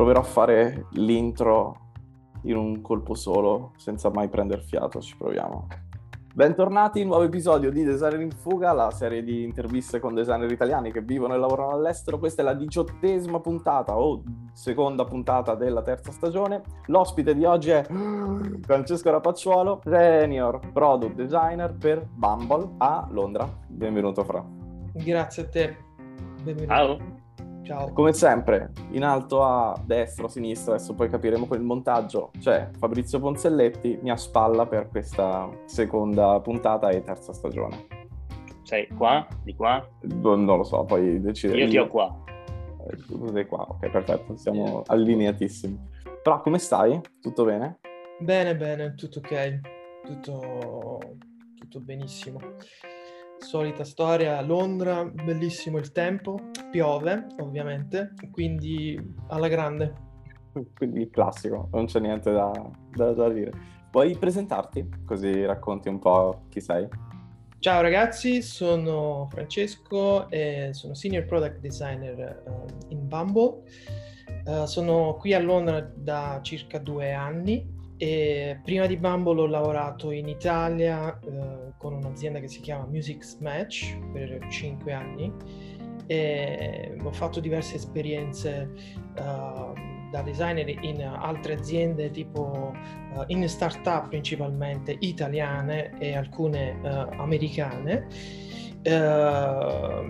proverò a fare l'intro in un colpo solo, senza mai prendere fiato, ci proviamo. Bentornati in un nuovo episodio di Designer in Fuga, la serie di interviste con designer italiani che vivono e lavorano all'estero. Questa è la diciottesima puntata o seconda puntata della terza stagione. L'ospite di oggi è Francesco Rapacciuolo, Senior Product Designer per Bumble a Londra. Benvenuto Fra. Grazie a te. Benvenuto. Ciao. Ciao. Come sempre, in alto a destra o a sinistra, adesso poi capiremo con il montaggio, c'è Fabrizio Ponzelletti, mia spalla per questa seconda puntata e terza stagione. Sei qua? Di qua? Non, non lo so, poi decideremo. Io ti ho qua. Tu sei qua, ok, perfetto, siamo allineatissimi. Però come stai? Tutto bene? Bene, bene, tutto ok, tutto, tutto benissimo solita storia, Londra, bellissimo il tempo, piove ovviamente, quindi alla grande. Quindi il classico, non c'è niente da, da, da dire. Vuoi presentarti così racconti un po' chi sei? Ciao ragazzi, sono Francesco e sono Senior Product Designer uh, in Bumble. Uh, sono qui a Londra da circa due anni e prima di Bumble ho lavorato in Italia eh, con un'azienda che si chiama Music Match per 5 anni. E ho fatto diverse esperienze uh, da designer in altre aziende tipo uh, in startup principalmente italiane e alcune uh, americane. E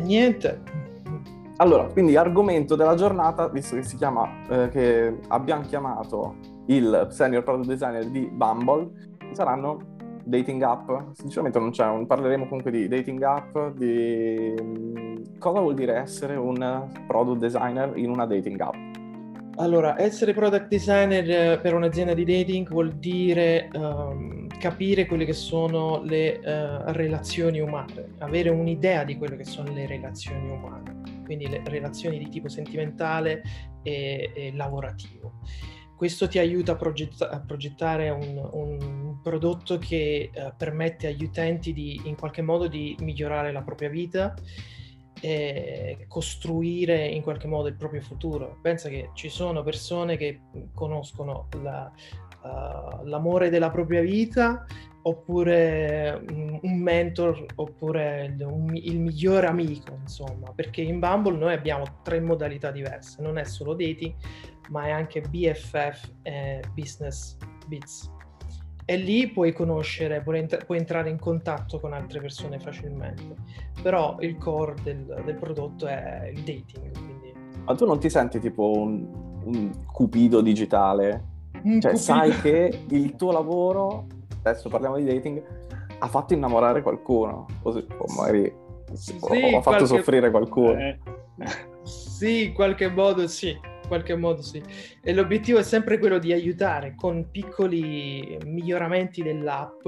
niente. Allora, quindi argomento della giornata, visto che si chiama, eh, che abbiamo chiamato il senior product designer di Bumble, saranno dating app. Sinceramente non c'è un... parleremo comunque di dating app, di cosa vuol dire essere un product designer in una dating app. Allora, essere product designer eh, per un'azienda di dating vuol dire um, capire quelle che sono le uh, relazioni umane, avere un'idea di quelle che sono le relazioni umane, quindi le relazioni di tipo sentimentale e, e lavorativo. Questo ti aiuta a, progett- a progettare un, un, prodotto che uh, permette agli utenti di in qualche modo di migliorare la propria vita e costruire in qualche modo il proprio futuro. Pensa che ci sono persone che conoscono la, uh, l'amore della propria vita oppure un mentor oppure il, migliore amico, insomma, perché in Bumble noi abbiamo tre modalità diverse, non è solo dating, ma è anche BFF e Business Bits. E lì puoi conoscere, puoi, ent- puoi, entrare in contatto con altre persone facilmente. Però il core del, del prodotto è il dating. Quindi... Ma tu non ti senti tipo un, un cupido digitale? Un cioè, cupido. sai che il tuo lavoro, adesso parliamo di dating, ha fatto innamorare qualcuno. O, o magari sì, o, ha fatto qualche... soffrire qualcuno. Eh. Sì, in qualche modo sì qualche modo sì. E l'obiettivo è sempre quello di aiutare con piccoli miglioramenti dell'app,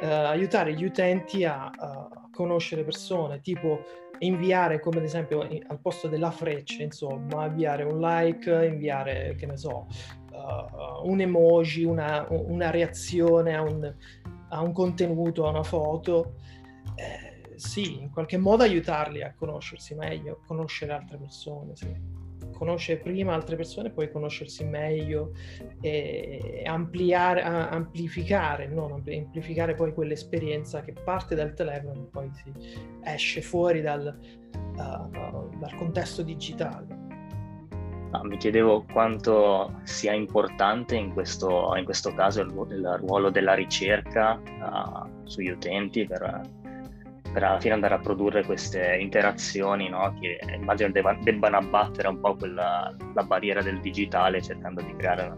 eh, aiutare gli utenti a, a, conoscere persone, tipo inviare come ad esempio al posto della freccia, insomma, inviare un like, inviare, che ne so, uh, un emoji, una, una reazione a un, a un, contenuto, a una foto. Eh, sì, in qualche modo aiutarli a conoscersi meglio, conoscere altre persone. Sì conoscere prima altre persone, poi conoscersi meglio e ampliare, amplificare, non amplificare poi quell'esperienza che parte dal telefono e poi si esce fuori dal, uh, dal contesto digitale. Mi chiedevo quanto sia importante in questo, in questo caso il, il, ruolo della ricerca uh, sugli utenti per per alla fine andare a produrre queste interazioni no? che immagino debba, debbano abbattere un po' quella, la barriera del digitale cercando di creare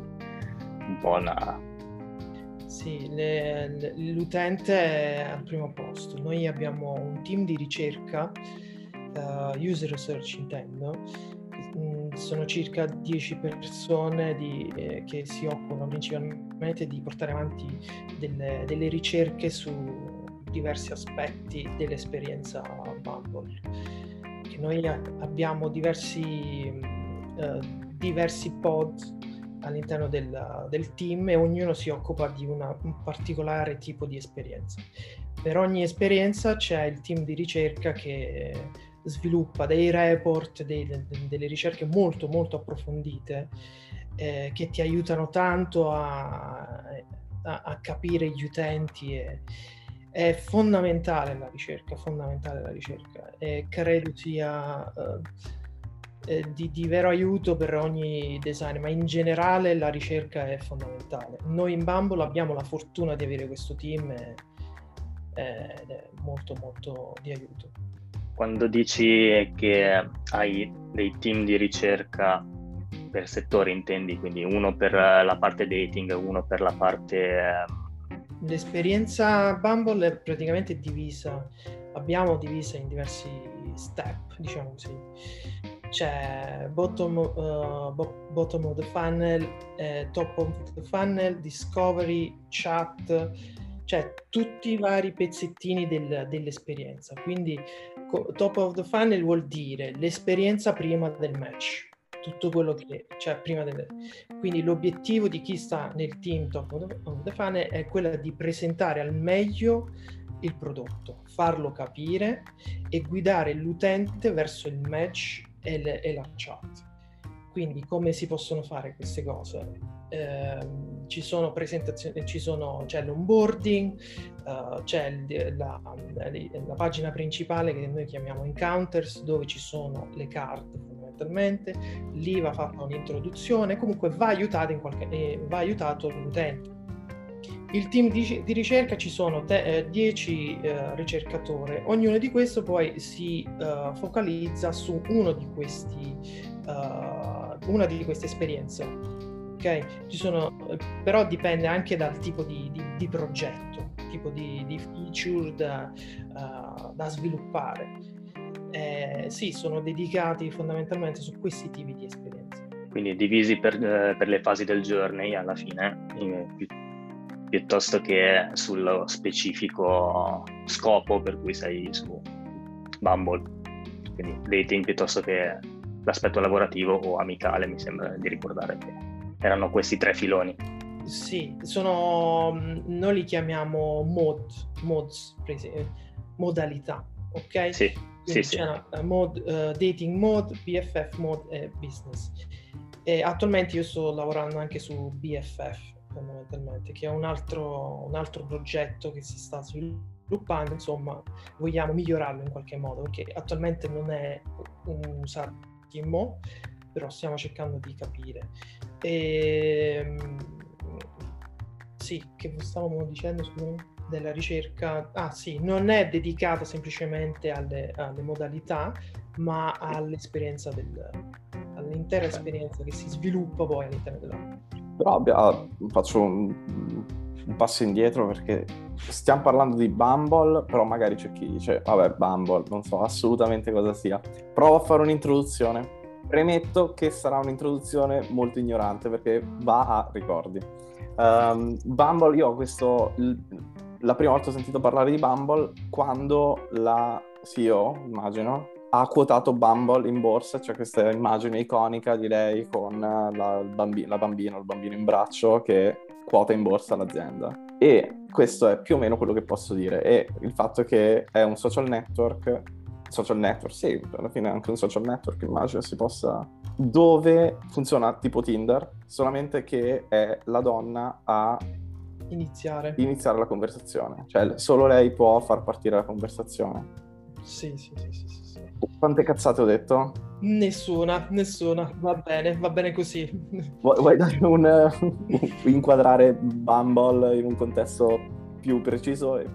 un po' una... Sì, le, l'utente è al primo posto. Noi abbiamo un team di ricerca, uh, user research intendo, sono circa 10 persone di, eh, che si occupano principalmente di portare avanti delle, delle ricerche su diversi aspetti dell'esperienza Bumble. Che noi abbiamo diversi, uh, diversi pod all'interno del, del, team e ognuno si occupa di una, un particolare tipo di esperienza. Per ogni esperienza c'è il team di ricerca che sviluppa dei report, dei, de, delle ricerche molto molto approfondite eh, che ti aiutano tanto a, a, a capire gli utenti e, è fondamentale la ricerca, fondamentale la ricerca e credo sia uh, eh, di, di, vero aiuto per ogni design, ma in generale la ricerca è fondamentale. Noi in Bumble abbiamo la fortuna di avere questo team ed è molto molto di aiuto. Quando dici che hai dei team di ricerca per settore intendi, quindi uno per la parte dating, uno per la parte ehm, L'esperienza Bumble è praticamente divisa, abbiamo divisa in diversi step, diciamo così. C'è bottom, uh, bottom of the funnel, eh, top of the funnel, discovery, chat, cioè tutti i vari pezzettini del, dell'esperienza. Quindi top of the funnel vuol dire l'esperienza prima del match tutto quello che c'è prima del... Quindi l'obiettivo di chi sta nel team Top of the Funnel è quello di presentare al meglio il prodotto, farlo capire e guidare l'utente verso il match e, le, e la chat. Quindi come si possono fare queste cose? Eh, ci sono presentazioni, ci sono, c'è l'onboarding, uh, c'è la, la, pagina principale che noi chiamiamo encounters dove ci sono le card fondamentalmente, lì va fatta un'introduzione, comunque va aiutato, in qualche, eh, va aiutato l'utente. Il team di, di ricerca ci sono 10 eh, eh, ricercatori, ognuno di questi poi si eh, focalizza su uno di questi, uh, una di queste esperienze. Okay? Ci sono, però dipende anche dal tipo di, di, di progetto, tipo di, di feature da, uh, da sviluppare eh, sì, sono dedicati fondamentalmente su questi tipi di esperienze. Quindi divisi per, eh, per le fasi del journey alla fine, in, pi- piuttosto che sullo specifico scopo per cui sei su Bumble. Quindi dating piuttosto che l'aspetto lavorativo o amicale, mi sembra di ricordare che erano questi tre filoni. Sì, sono, noi li chiamiamo mod, mods, modalità, ok? Sì quindi sì, sì. Mode, uh, dating mode, BFF mode e business. E attualmente io sto lavorando anche su BFF fondamentalmente, che è un altro, un altro progetto che si sta sviluppando, insomma vogliamo migliorarlo in qualche modo, perché attualmente non è un usato però stiamo cercando di capire. E, ehm, sì, che stavamo dicendo, scusami? della ricerca, ah sì, non è dedicata semplicemente alle, alle modalità, ma all'esperienza del, all'intera esperienza che si sviluppa poi all'interno della... Però abbia, faccio un, un, passo indietro perché stiamo parlando di Bumble, però magari c'è chi dice, vabbè, Bumble, non so assolutamente cosa sia. Provo a fare un'introduzione. Premetto che sarà un'introduzione molto ignorante perché va a ricordi. Um, Bumble, io ho questo la prima volta ho sentito parlare di Bumble quando la CEO, immagino, ha quotato Bumble in borsa, c'è questa immagine iconica di lei con la, bambi- la bambina, il bambino in braccio che quota in borsa l'azienda. E questo è più o meno quello che posso dire. E il fatto che è un social network, social network, sì, alla fine è anche un social network, immagino si possa... dove funziona tipo Tinder, solamente che è la donna a iniziare. iniziare la conversazione. Cioè, solo lei può far partire la conversazione. Sì, sì, sì, sì, sì. Quante cazzate ho detto? Nessuna, nessuna. Va bene, va bene così. Vuoi, vuoi dare un, inquadrare Bumble in un contesto più preciso e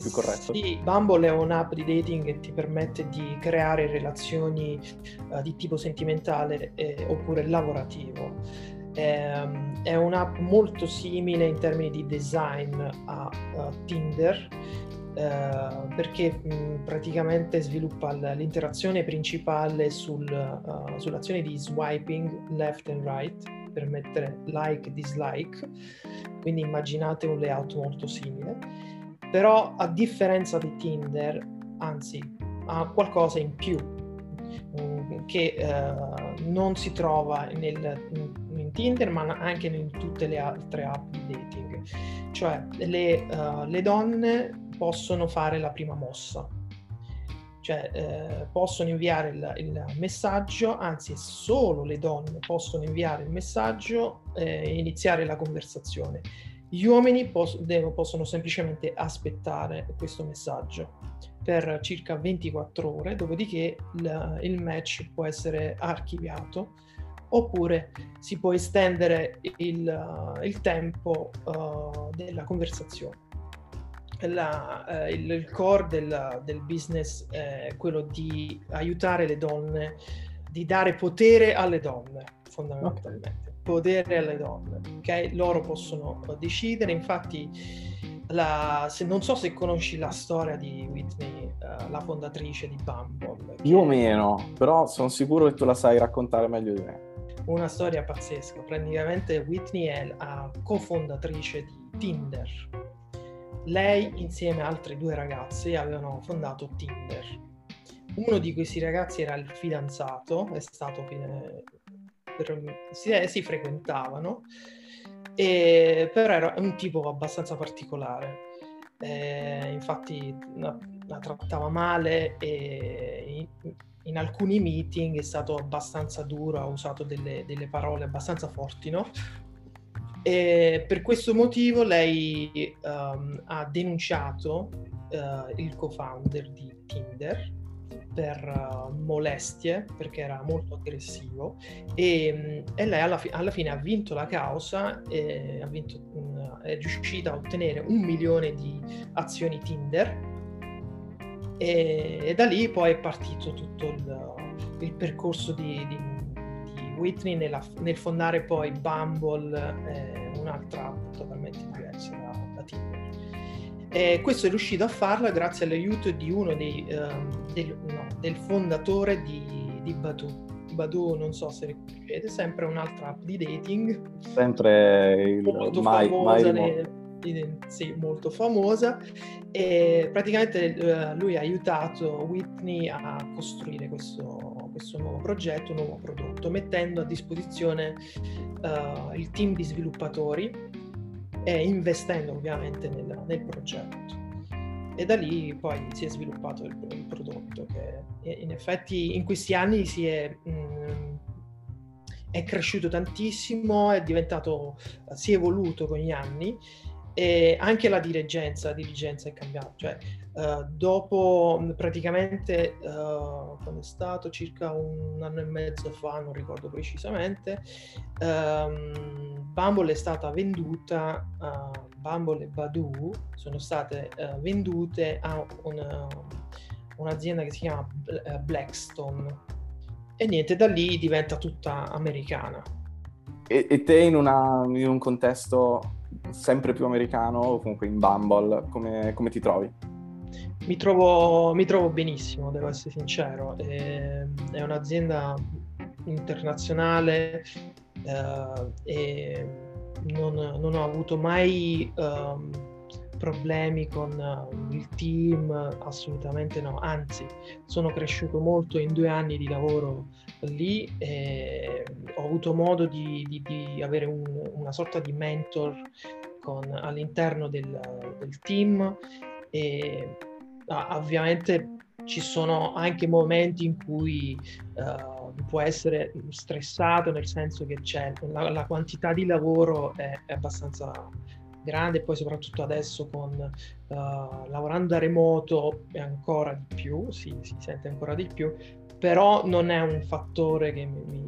più corretto? Sì, Bumble è un'app di dating che ti permette di creare relazioni uh, di tipo sentimentale eh, oppure lavorativo è, è un'app molto simile in termini di design a, a Tinder Uh, perché mh, praticamente sviluppa l'interazione principale sul, uh, sull'azione di swiping left and right per mettere like e dislike, quindi immaginate un layout molto simile, però a differenza di Tinder, anzi ha qualcosa in più mh, che uh, non si trova nel, Tinder ma anche in tutte le altre app di dating. Cioè le, uh, le donne possono fare la prima mossa. Cioè eh, possono inviare il, il, messaggio, anzi solo le donne possono inviare il messaggio e iniziare la conversazione. Gli uomini pos- devo, possono semplicemente aspettare questo messaggio per circa 24 ore, dopodiché il, il match può essere archiviato oppure si può estendere il, il tempo uh, della conversazione. La, uh, il, il, core del, del, business è quello di aiutare le donne, di dare potere alle donne, fondamentalmente. Potere alle donne, ok? Loro possono decidere, infatti la, se, non so se conosci la storia di Whitney, uh, la fondatrice di Bumble. Più o meno, però sono sicuro che tu la sai raccontare meglio di me una storia pazzesca. Praticamente Whitney è la cofondatrice di Tinder. Lei insieme a altre due ragazze avevano fondato Tinder. Uno di questi ragazzi era il fidanzato, è stato per, si, eh, si frequentavano, e, però era un tipo abbastanza particolare. Eh, infatti la, la, trattava male e in alcuni meeting è stato abbastanza duro, ha usato delle, delle parole abbastanza forti, no? E per questo motivo lei um, ha denunciato uh, il co-founder di Tinder per uh, molestie perché era molto aggressivo e, e lei alla, fi- alla, fine ha vinto la causa e vinto, uh, è riuscita a ottenere un milione di azioni Tinder e, e, da lì poi è partito tutto il, il percorso di, di, Whitney nella, nel fondare poi Bumble, eh, un'altra app totalmente diversa da, da Tinder. E questo è riuscito a farla grazie all'aiuto di uno dei, um, del, no, del, fondatore di, di Badoo. Badoo, non so se riconoscete, sempre un'altra app di dating. Sempre il molto mai, famosa mai, nel, sì, molto famosa e praticamente uh, lui ha aiutato Whitney a costruire questo, questo, nuovo progetto, nuovo prodotto, mettendo a disposizione uh, il team di sviluppatori e investendo ovviamente nel, nel, progetto. E da lì poi si è sviluppato il, il prodotto che in effetti in questi anni si è... Mh, mm, è cresciuto tantissimo, è diventato, si è evoluto con gli anni e anche la dirigenza, la dirigenza è cambiata, cioè uh, dopo praticamente uh, quando è stato circa un anno e mezzo fa, non ricordo precisamente, um, Bumble è stata venduta, uh, Bumble e Badoo sono state vendute a una, un'azienda che si chiama Blackstone e niente, da lì diventa tutta americana. E, e te in, una, in un contesto sempre più americano o comunque in Bumble, come, come ti trovi? Mi trovo, mi trovo, benissimo, devo essere sincero. È, ehm, è un'azienda internazionale eh, e non, non, ho avuto mai um, problemi con uh, il team, assolutamente no. Anzi, sono cresciuto molto in due anni di lavoro lì e ho avuto modo di, di, di avere un, una sorta di mentor con, all'interno del, del, team e ovviamente ci sono anche momenti in cui uh, può essere stressato nel senso che c'è la, la quantità di lavoro è, è, abbastanza grande poi soprattutto adesso con uh, lavorando da remoto è ancora di più, si, si sente ancora di più, però non è un fattore che mi, mi,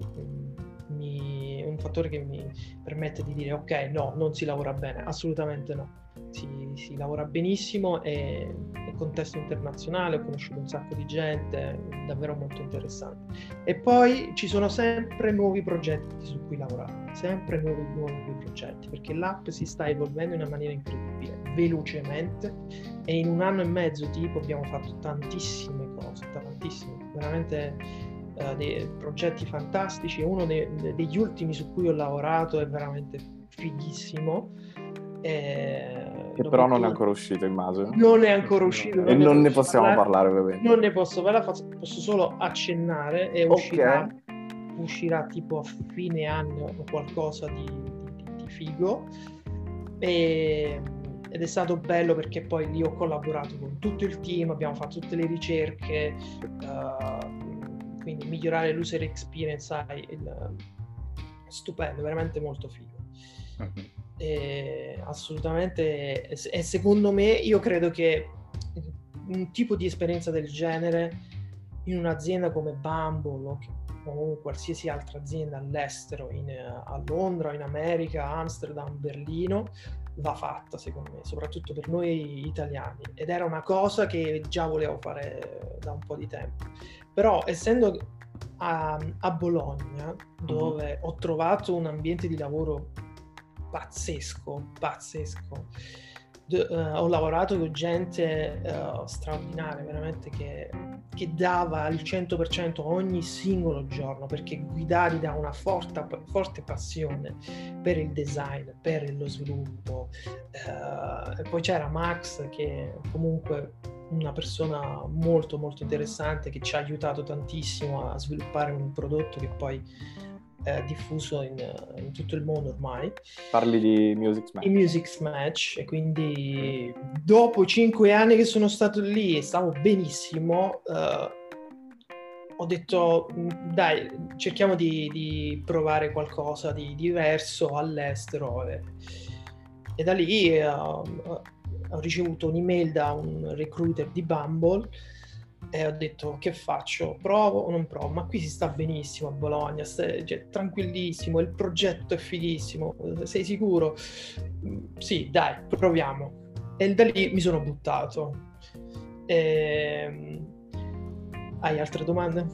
mi, un fattore che mi permette di dire ok, no, non si lavora bene, assolutamente no. Si, si lavora benissimo e nel contesto internazionale ho conosciuto un sacco di gente, davvero molto interessante. E poi ci sono sempre nuovi progetti su cui lavorare, sempre nuovi, nuovi progetti, perché l'app si sta evolvendo in una maniera incredibile, velocemente e in un anno e mezzo tipo abbiamo fatto tantissime cose, tantissime, veramente uh, dei progetti fantastici. Uno dei, degli ultimi su cui ho lavorato è veramente fighissimo. Eh, che però non è ancora uscito, immagino. Non è ancora uscito. Non e non ne possiamo parlare, parlare ovviamente. Non ne posso parlare, posso solo accennare e okay. uscirà, uscirà tipo a fine anno o qualcosa di, di, di figo. E ed è stato bello perché poi lì ho collaborato con tutto il team, abbiamo fatto tutte le ricerche, uh, quindi migliorare l'user experience, il, stupendo, veramente molto figo. Uh-huh. E, assolutamente, e secondo me io credo che un tipo di esperienza del genere in un'azienda come Bumble o o qualsiasi altra azienda all'estero, in, a Londra, in America, Amsterdam, Berlino, va fatta secondo me, soprattutto per noi italiani. Ed era una cosa che già volevo fare da un po' di tempo. Però essendo a, a Bologna, mhm. dove mm-hmm. ho trovato un ambiente di lavoro pazzesco, pazzesco, uh, ho lavorato con gente uh, straordinaria, veramente che, che, dava il 100% ogni singolo giorno, perché guidati da una forte, forte passione per il design, per lo sviluppo. Uh, poi c'era Max che comunque una persona molto molto interessante che ci ha aiutato tantissimo a sviluppare un prodotto che poi eh, diffuso in, in, tutto il mondo ormai. Parli di Music. I Music Smash, e quindi dopo cinque anni che sono stato lì e stavo benissimo, eh, ho detto mm, dai, cerchiamo di, di, provare qualcosa di diverso all'estero. E, e da lì eh, ho ricevuto un'email da un recruiter di Bumble e ho detto che faccio? Provo o non provo? Ma qui si sta benissimo a Bologna, stai, cioè, tranquillissimo, il progetto è fighissimo, sei sicuro? Mm, sì, dai, proviamo. E da lì mi sono buttato. E... Ehm, hai altre domande?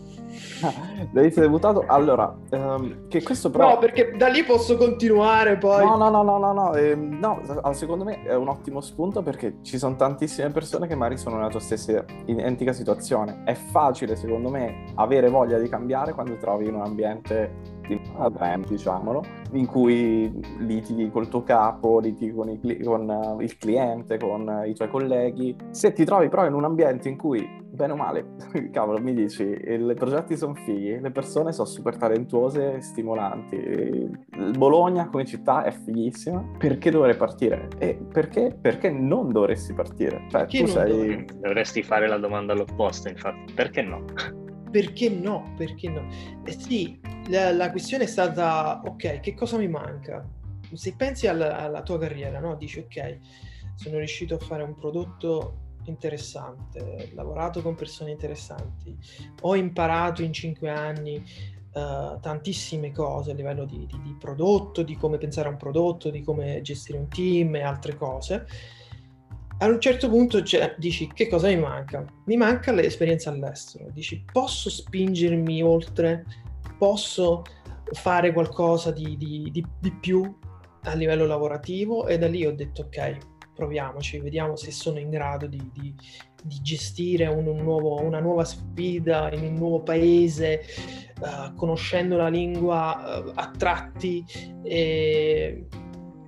da lì sei debuttato? Allora, um, che questo però... No, perché da lì posso continuare poi. No, no, no, no, no, no, eh, no, secondo me è un ottimo spunto perché ci sono tantissime persone che magari sono nella tua stessa identica situazione. È facile, secondo me, avere voglia di cambiare quando trovi in un ambiente di diciamolo, in cui litighi col tuo capo, litighi con, i, con uh, il cliente, con uh, i tuoi colleghi. Se ti trovi però in un ambiente in cui, bene o male, cavolo, mi dici, i progetti sono fighi, le persone sono super talentuose e stimolanti, Bologna come città è fighissima, perché dovrei partire? E perché, perché non dovresti partire? Cioè, perché tu sei... Dovresti fare la domanda all'opposto, infatti, perché no? Perché no? Perché no? Eh sì, la, la, questione è stata, ok, che cosa mi manca? Se pensi alla, alla tua carriera, no? Dici, ok, sono riuscito a fare un prodotto interessante, lavorato con persone interessanti, ho imparato in cinque anni uh, tantissime cose a livello di, di, di, prodotto, di come pensare a un prodotto, di come gestire un team e altre cose. A un certo punto cioè, dici che cosa mi manca? Mi manca l'esperienza all'estero. Dici posso spingermi oltre posso fare qualcosa di, di, di, di più a livello lavorativo e da lì ho detto ok, proviamoci, vediamo se sono in grado di, di, di gestire un, un nuovo, una nuova sfida in un nuovo paese, uh, conoscendo la lingua uh, a tratti. E...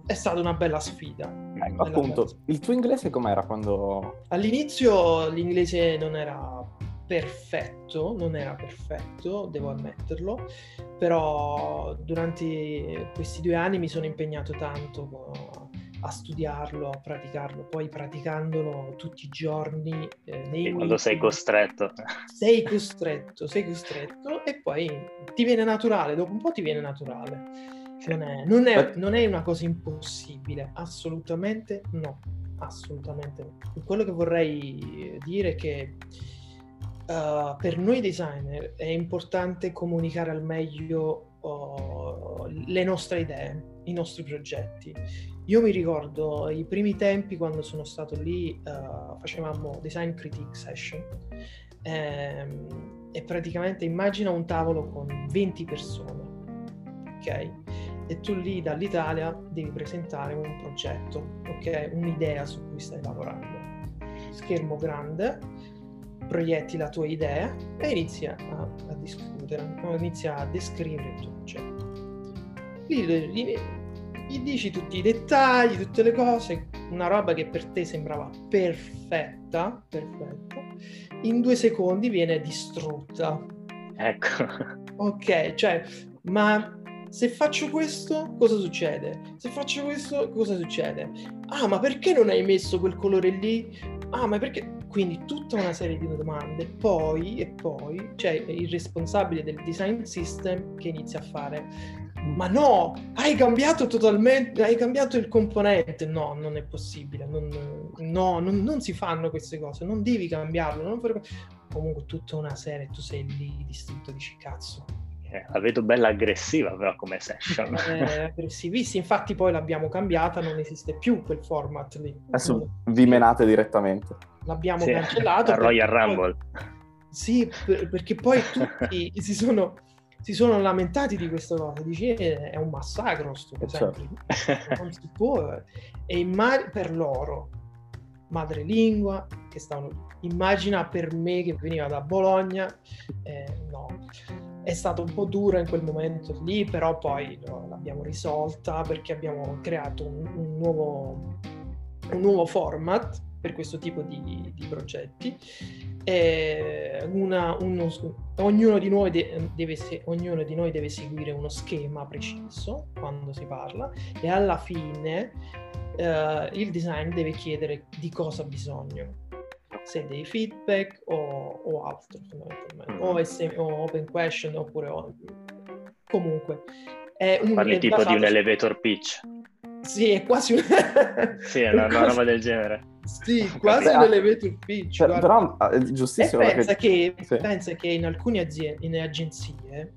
È stata una bella sfida. Ecco, appunto, bella. il tuo inglese com'era quando... All'inizio l'inglese non era perfetto, non era perfetto, devo ammetterlo, però durante questi due anni mi sono impegnato tanto a studiarlo, a praticarlo, poi praticandolo tutti i giorni. Eh, nei quando sei costretto. Sei costretto, sei costretto e poi ti viene naturale, dopo un po' ti viene naturale. Non è, non è, non è una cosa impossibile, assolutamente no, assolutamente no. Quello che vorrei dire è che uh, per noi designer è importante comunicare al meglio uh, le nostre idee, i nostri progetti. Io mi ricordo i primi tempi quando sono stato lì, uh, facevamo design critique session ehm, e praticamente immagina un tavolo con 20 persone, ok? E tu lì dall'Italia devi presentare un progetto, ok? Un'idea su cui stai lavorando. Schermo grande, proietti la tua idea e inizi a, a discutere, inizi a descrivere il tuo progetto. Quindi gli, gli dici tutti i dettagli, tutte le cose, una roba che per te sembrava perfetta, perfetta, in due secondi viene distrutta. Ecco. Ok, cioè, ma se faccio questo, cosa succede? Se faccio questo, cosa succede? Ah, ma perché non hai messo quel colore lì? Ah, ma perché? Quindi tutta una serie di domande. Poi, e poi, c'è il responsabile del design system che inizia a fare ma no, hai cambiato totalmente, hai cambiato il componente. No, non è possibile, non, no, non, non, si fanno queste cose, non devi cambiarlo. Non fare... Comunque tutta una serie, tu sei lì distrutto, dici cazzo, eh, la vedo bella aggressiva però come session. È aggressivissima, infatti poi l'abbiamo cambiata, non esiste più quel format lì. Adesso vi menate direttamente. L'abbiamo sì, cancellato. Royal Rumble. Sì, per, perché poi tutti si sono, si sono, lamentati di questa cosa. Dici, eh, è un massacro sto eh, certo. Non si può. E immag- per loro, madrelingua, che stavano... Immagina per me che veniva da Bologna, eh, no è stato un po' dura in quel momento lì, però poi no, l'abbiamo risolta perché abbiamo creato un, un, nuovo, un nuovo, format per questo tipo di, di progetti. Una, uno, ognuno, di de, deve, ognuno di noi deve seguire uno schema preciso quando si parla e alla fine eh, il design deve chiedere di cosa ha bisogno se dei feedback o, o altro fondamentalmente, mm. o, SM, o, open question oppure o, comunque. È un, Parli è tipo di un elevator pitch. Sì, è quasi un... sì, è una, una roba del genere. Sì, quasi un elevator pitch. Per, però è eh, giustissimo. E pensa, che, che, sì. pensa che in alcune aziende, in agenzie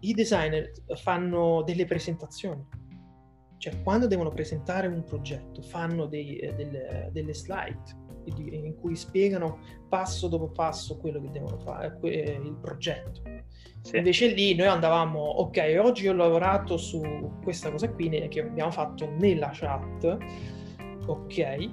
i designer fanno delle presentazioni. Cioè, quando devono presentare un progetto, fanno dei, eh, delle, delle slide in cui spiegano passo dopo passo quello che devono fare, il progetto. Sì. Invece lì noi andavamo, ok, oggi ho lavorato su questa cosa qui che abbiamo fatto nella chat, ok,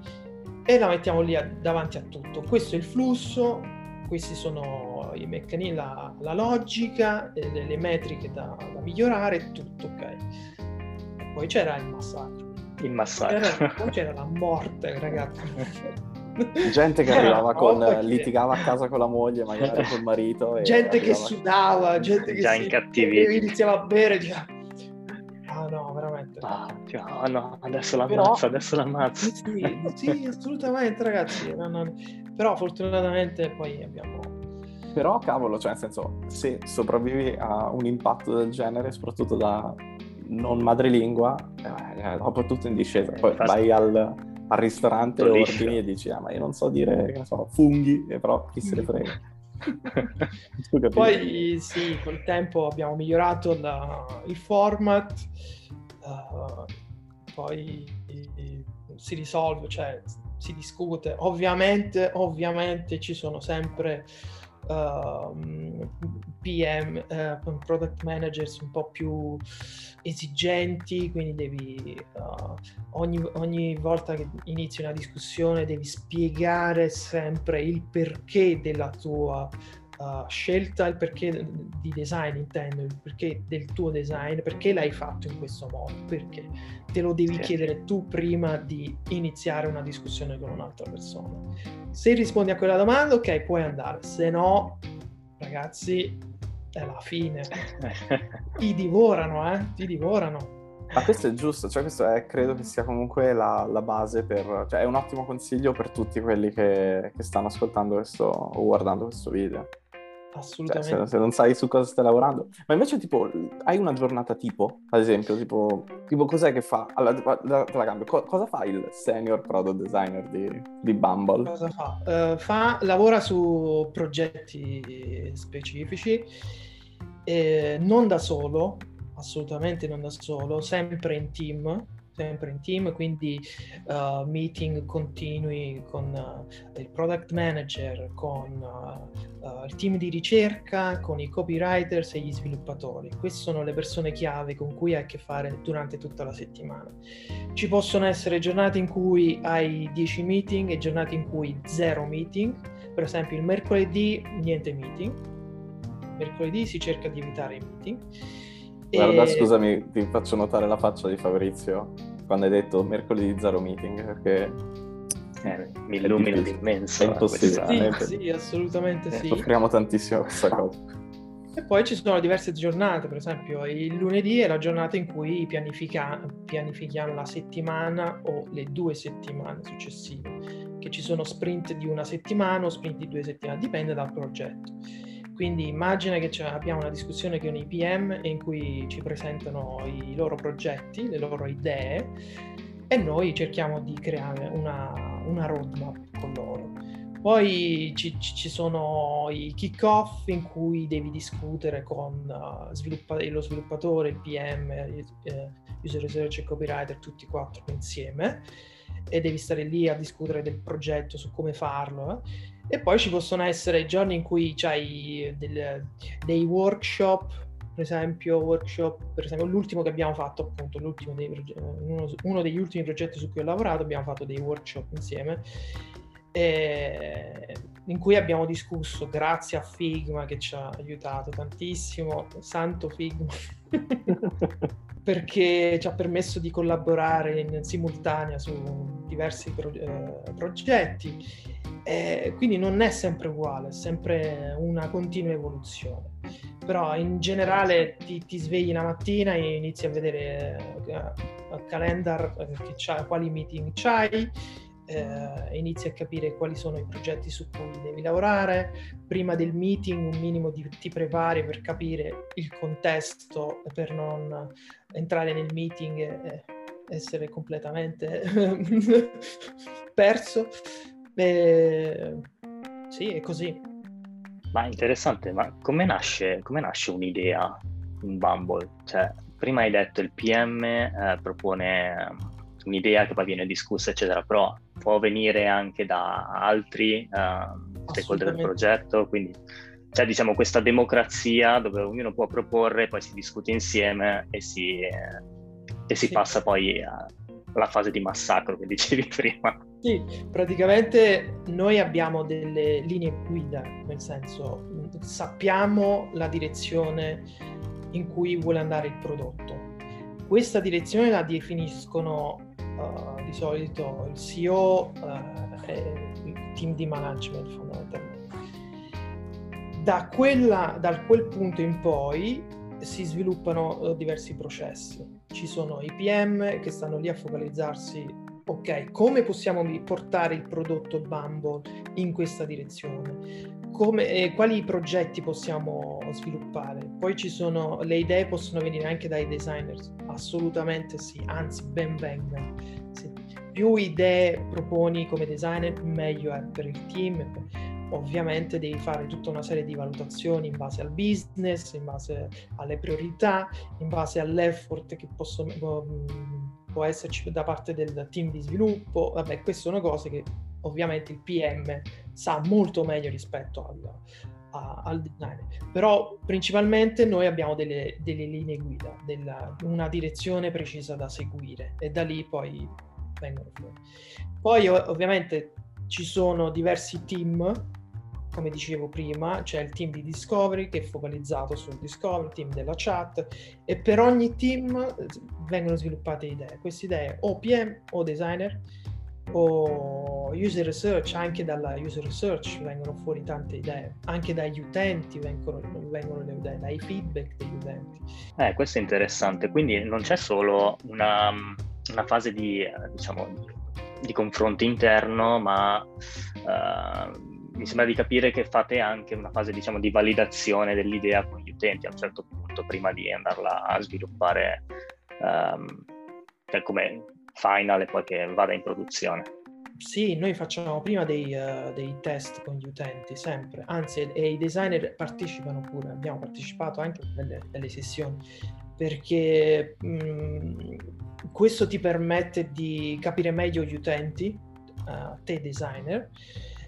e la mettiamo lì davanti a tutto. Questo è il flusso, questi sono i meccanismi, la, la logica, le, le metriche da, da, migliorare, tutto, ok. E poi c'era il massacro. Il massacro. Poi c'era la morte, ragazzi. Gente che arrivava con, no, perché... litigava a casa con la moglie, magari col marito. gente che sudava, gente che Già si... iniziava a bere. Diceva... Ah no, veramente. Ah, oh, no, adesso l'ammazzo, Però... adesso l'ammazzo. Sì, sì, assolutamente ragazzi. No, no. Però fortunatamente poi abbiamo... Però cavolo, cioè nel senso, se sopravvivi a un impatto del genere, soprattutto da non madrelingua, eh, dopo tutto in discesa. Poi Infatti... vai al al ristorante lo ordini e dici, ah ma io non so dire, che so, funghi, però chi se ne frega. Poi sì, col tempo abbiamo migliorato la, il format, uh, poi si risolve, cioè si discute. Ovviamente, ovviamente ci sono sempre uh, PM, uh, product managers un po' più esigenti, quindi devi uh, ogni, ogni, volta che inizi una discussione devi spiegare sempre il perché della tua uh, scelta, il perché di design intendo, il perché del tuo design, perché l'hai fatto in questo modo, perché te lo devi sì. chiedere tu prima di iniziare una discussione con un'altra persona. Se rispondi a quella domanda, ok, puoi andare, se no, ragazzi, è la fine. Ti divorano, eh? Ti divorano. Ma questo è giusto, cioè questo è, credo che sia comunque la, la base per... Cioè è un ottimo consiglio per tutti quelli che, che stanno ascoltando questo o guardando questo video. Assolutamente. Cioè, se, se, non sai su cosa stai lavorando. Ma invece, tipo, hai una giornata tipo, ad esempio, tipo, tipo cos'è che fa? Allora, te la cambio. Co- cosa fa il senior product designer di, di Bumble? Cosa fa? Uh, fa? Lavora su progetti specifici, eh, non da solo, assolutamente non da solo, sempre in team sempre in team, quindi uh, meeting continui con uh, il product manager, con uh, il team di ricerca, con i copywriters e gli sviluppatori. Queste sono le persone chiave con cui hai a che fare durante tutta la settimana. Ci possono essere giornate in cui hai 10 meeting e giornate in cui 0 meeting. Per esempio il mercoledì niente meeting. Mercoledì si cerca di evitare i meeting Guarda, e... scusami, ti faccio notare la faccia di Fabrizio quando hai detto mercoledì zero meeting, perché... Eh, mi illumina l'immenso. È impossibile. Sì, sì, assolutamente eh, sì. Soffriamo tantissimo questa cosa. E poi ci sono diverse giornate, per esempio il lunedì è la giornata in cui pianifica, pianifichiamo la settimana o le due settimane successive, che ci sono sprint di una settimana o sprint di due settimane, dipende dal progetto. Quindi immagina che abbiamo una discussione con i PM in cui ci presentano i loro progetti, le loro idee e noi cerchiamo di creare una, una roadmap con loro. Poi ci, ci, sono i kick-off in cui devi discutere con uh, sviluppa- lo sviluppatore, il PM, il, uh, user research e copywriter, tutti e quattro insieme e devi stare lì a discutere del progetto, su come farlo. Eh? E poi ci possono essere giorni in cui c'hai del, dei workshop, per esempio, workshop, per esempio l'ultimo che abbiamo fatto, appunto, dei, uno, uno, degli ultimi progetti su cui ho lavorato, abbiamo fatto dei workshop insieme. In cui abbiamo discusso grazie a Figma che ci ha aiutato tantissimo, santo Figma, perché ci ha permesso di collaborare in simultanea su diversi pro- eh, progetti eh, quindi non è sempre uguale, è sempre una continua evoluzione. Però in generale ti, ti svegli la mattina e inizi a vedere uh, il calendar, uh, quali meeting c'hai, uh, inizi a capire quali sono i progetti su cui devi lavorare. Prima del meeting un minimo di, ti prepari per capire il contesto, per non entrare nel meeting e essere completamente perso. Beh, sì, è così. Ma interessante, ma come nasce, come nasce un'idea in Bumble? Cioè, prima hai detto il PM eh, propone un'idea che poi viene discussa, eccetera, però può venire anche da altri uh, stakeholder del progetto, quindi c'è diciamo questa democrazia dove ognuno può proporre, poi si discute insieme e si, eh, e si sì. passa poi alla fase di massacro che dicevi prima. Sì, praticamente noi abbiamo delle linee guida, nel senso sappiamo la direzione in cui vuole andare il prodotto. Questa direzione la definiscono uh, di solito il CEO uh, e il team di management fondamentalmente. Da, quella, da quel punto in poi si sviluppano uh, diversi processi. Ci sono i PM che stanno lì a focalizzarsi ok, come possiamo portare il prodotto Bumble in questa direzione? Come, eh, quali progetti possiamo sviluppare? Poi ci sono, le idee possono venire anche dai designers, assolutamente sì, anzi ben vengano. Sì. Più idee proponi come designer, meglio è per il team. Ovviamente devi fare tutta una serie di valutazioni in base al business, in base alle priorità, in base all'effort che possono può esserci da parte del team di sviluppo, vabbè, queste sono cose che ovviamente il PM sa molto meglio rispetto al, a, al designer. Però principalmente noi abbiamo delle, delle linee guida, della, una direzione precisa da seguire e da lì poi vengono fuori. Poi ovviamente ci sono diversi team come dicevo prima, c'è il team di Discovery che è focalizzato sul Discovery, il team della chat e per ogni team vengono sviluppate idee. Queste idee o PM o designer o user research, anche dalla user research vengono fuori tante idee, anche dagli utenti vengono, vengono le idee, dai feedback degli utenti. Eh, questo è interessante, quindi non c'è solo una, una fase di, eh, diciamo, di confronto interno, ma uh, mi sembra di capire che fate anche una fase diciamo, di validazione dell'idea con gli utenti a un certo punto prima di andarla a sviluppare um, come final e poi che vada in produzione. Sì, noi facciamo prima dei, uh, dei test con gli utenti, sempre, anzi e i designer partecipano pure, abbiamo partecipato anche nelle sessioni, perché mh, mm, questo ti permette di capire meglio gli utenti, uh, te designer,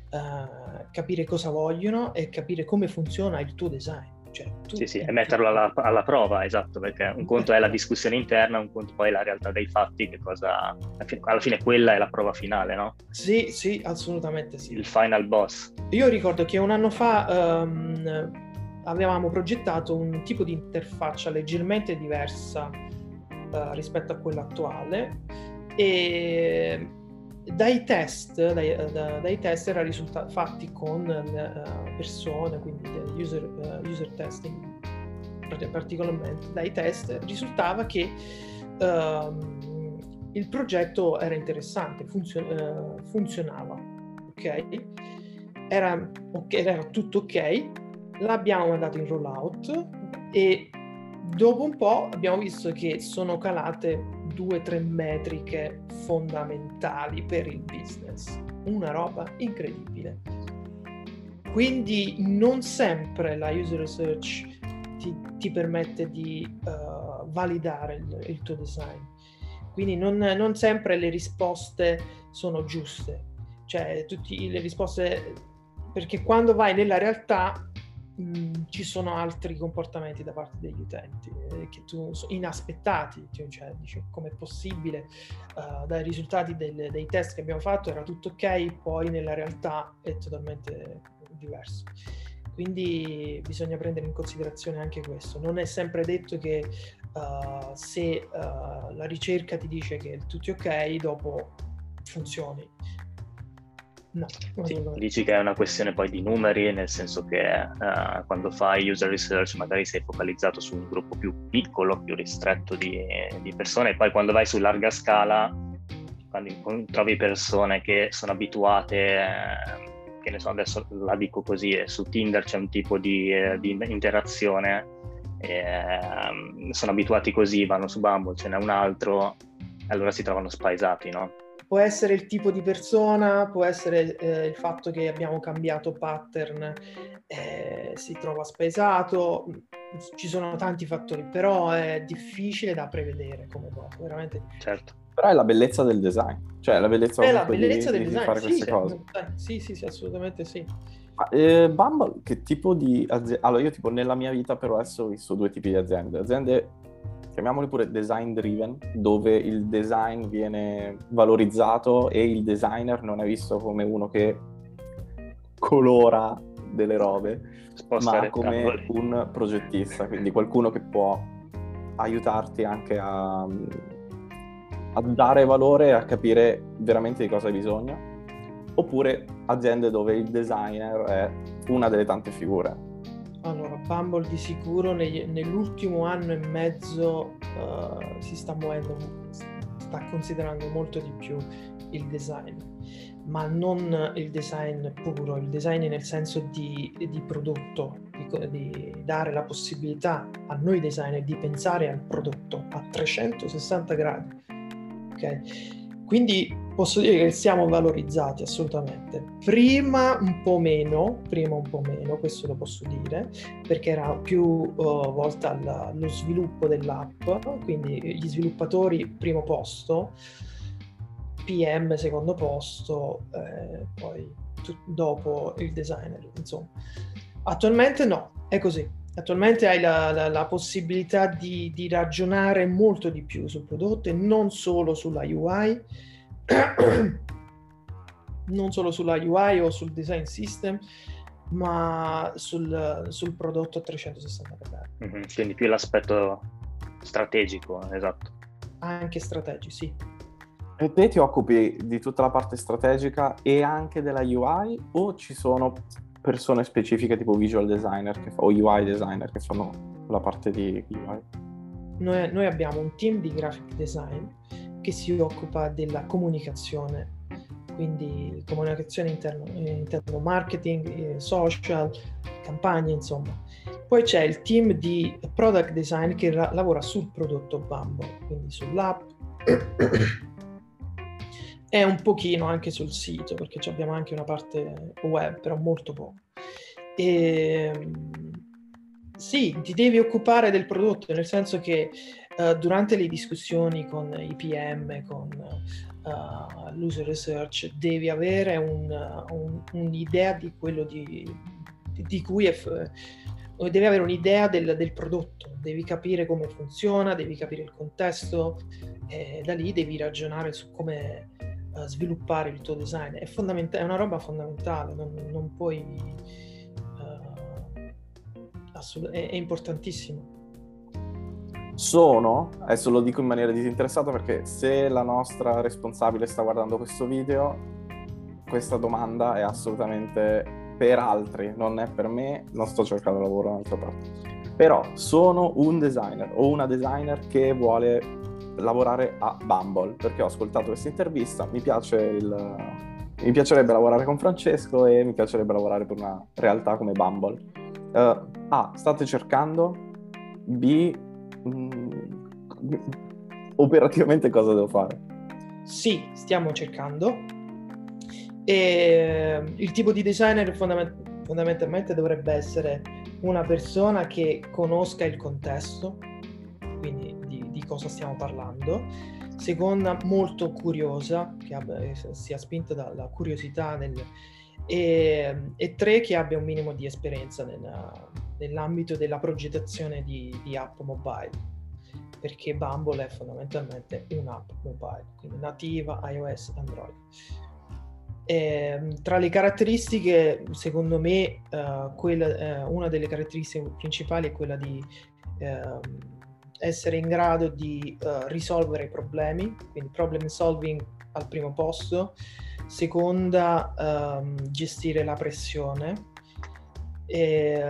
uh, capire cosa vogliono e capire come funziona il tuo design. Cioè, tu, sì, sì, e metterlo alla, alla, prova, esatto, perché un conto è la discussione interna, un conto poi è la realtà dei fatti, che cosa... Alla fine quella è la prova finale, no? Sì, sì, assolutamente sì. Il final boss. Io ricordo che un anno fa um, avevamo progettato un tipo di interfaccia leggermente diversa uh, rispetto a quella attuale e dai test, dai, da, dai test era risultato fatti con uh, persone, quindi user, uh, user testing particolarmente dai test, risultava che uh, il progetto era interessante, uh, funzionava, ok? Era, okay? era tutto ok, l'abbiamo mandato in rollout e dopo un po' abbiamo visto che sono calate due o tre metriche fondamentali per il business. Una roba incredibile. Quindi non sempre la user research ti, ti permette di uh, validare il, il, tuo design. Quindi non, non, sempre le risposte sono giuste. Cioè, tutte le risposte... Perché quando vai nella realtà Mm, ci sono altri comportamenti da parte degli utenti eh, che tu, inaspettati, cioè dici com'è possibile uh, dai risultati del, dei test che abbiamo fatto era tutto ok, poi nella realtà è totalmente diverso. Quindi bisogna prendere in considerazione anche questo. Non è sempre detto che uh, se uh, la ricerca ti dice che è tutto ok, dopo funzioni No, sì, dici che è una questione poi di numeri, nel senso che uh, quando fai user research magari sei focalizzato su un gruppo più piccolo, più ristretto di, di persone, e poi quando vai su larga scala, quando trovi persone che sono abituate, eh, che ne so, adesso la dico così, eh, su Tinder c'è un tipo di, eh, di interazione, eh, sono abituati così, vanno su Bumble, ce n'è un altro, allora si trovano spaesati, no? Può essere il tipo di persona, può essere eh, il fatto che abbiamo cambiato pattern, eh, si trova spesato, ci sono tanti fattori, però è difficile da prevedere come dopo, veramente. Certo. Però è la bellezza del design, cioè la bellezza, è la bellezza di, del di design, fare sì, queste sì, cose. Sì, sì, sì, assolutamente sì. Ma, eh, Bumble, che tipo di azienda... Allora, io tipo nella mia vita però adesso ho visto due tipi di aziende. Aziende chiamiamoli pure design driven, dove il design viene valorizzato e il designer non è visto come uno che colora delle robe, Sposta ma come tavoli. un progettista, quindi qualcuno che può aiutarti anche a, a dare valore e a capire veramente di cosa hai bisogno, oppure aziende dove il designer è una delle tante figure allora, Bumble di sicuro negli, nell'ultimo anno e mezzo uh, si sta muovendo, sta considerando molto di più il design, ma non il design puro, il design nel senso di, di prodotto, di, di, dare la possibilità a noi designer di pensare al prodotto a 360 gradi. Okay? Quindi posso dire che siamo valorizzati assolutamente. Prima un po' meno, prima un po' meno, questo lo posso dire, perché era più uh, volta allo sviluppo dell'app, quindi gli sviluppatori primo posto, PM secondo posto, eh, poi t- dopo il designer, insomma. Attualmente no, è così. Attualmente hai la, la, la possibilità di, di, ragionare molto di più sul prodotto e non solo sulla UI, non solo sulla UI o sul design system, ma sul, sul prodotto a 360 gradi. Mm-hmm, quindi più l'aspetto strategico, esatto. Anche strategico, sì. E te ti occupi di tutta la parte strategica e anche della UI o ci sono persone specifiche tipo visual designer che, o UI designer che fanno la parte di UI? Noi, noi abbiamo un team di graphic design che si occupa della comunicazione, quindi comunicazione interno, interno marketing, eh, social, campagne, insomma. Poi c'è il team di product design che la- lavora sul prodotto Bumble, quindi sull'app e un pochino anche sul sito, perché abbiamo anche una parte web, però molto poco. E, ehm, sì, ti devi occupare del prodotto, nel senso che uh, durante le discussioni con i PM, con uh, l'user research, devi avere un, un, un'idea di quello di, di, cui è... Devi avere un'idea del, del, prodotto, devi capire come funziona, devi capire il contesto e da lì devi ragionare su come uh, sviluppare il tuo design. È, fondament- è una roba fondamentale, non, non puoi... Uh, assolut- è, è importantissimo. Sono, adesso lo dico in maniera disinteressata perché se la nostra responsabile sta guardando questo video, questa domanda è assolutamente per altri, non è per me, non sto cercando lavoro da un'altra parte. Però sono un designer o una designer che vuole lavorare a Bumble, perché ho ascoltato questa intervista, mi piace il... Mi piacerebbe lavorare con Francesco e mi piacerebbe lavorare per una realtà come Bumble. Uh, A. State cercando? B. Mh, mm, operativamente cosa devo fare? Sì, stiamo cercando. E il tipo di designer fondament- fondamentalmente dovrebbe essere una persona che conosca il contesto, quindi di, di cosa stiamo parlando. Seconda, molto curiosa, che abbia, sia spinta dalla curiosità nel, e, e, tre, che abbia un minimo di esperienza nella, nell'ambito della progettazione di, di, app mobile, perché Bumble è fondamentalmente un'app mobile, quindi nativa iOS Android. Eh, tra le caratteristiche, secondo me, uh, quella, uh, una delle caratteristiche principali è quella di uh, essere in grado di eh, risolvere i problemi, quindi problem solving al primo posto. Seconda, um, gestire la pressione. E,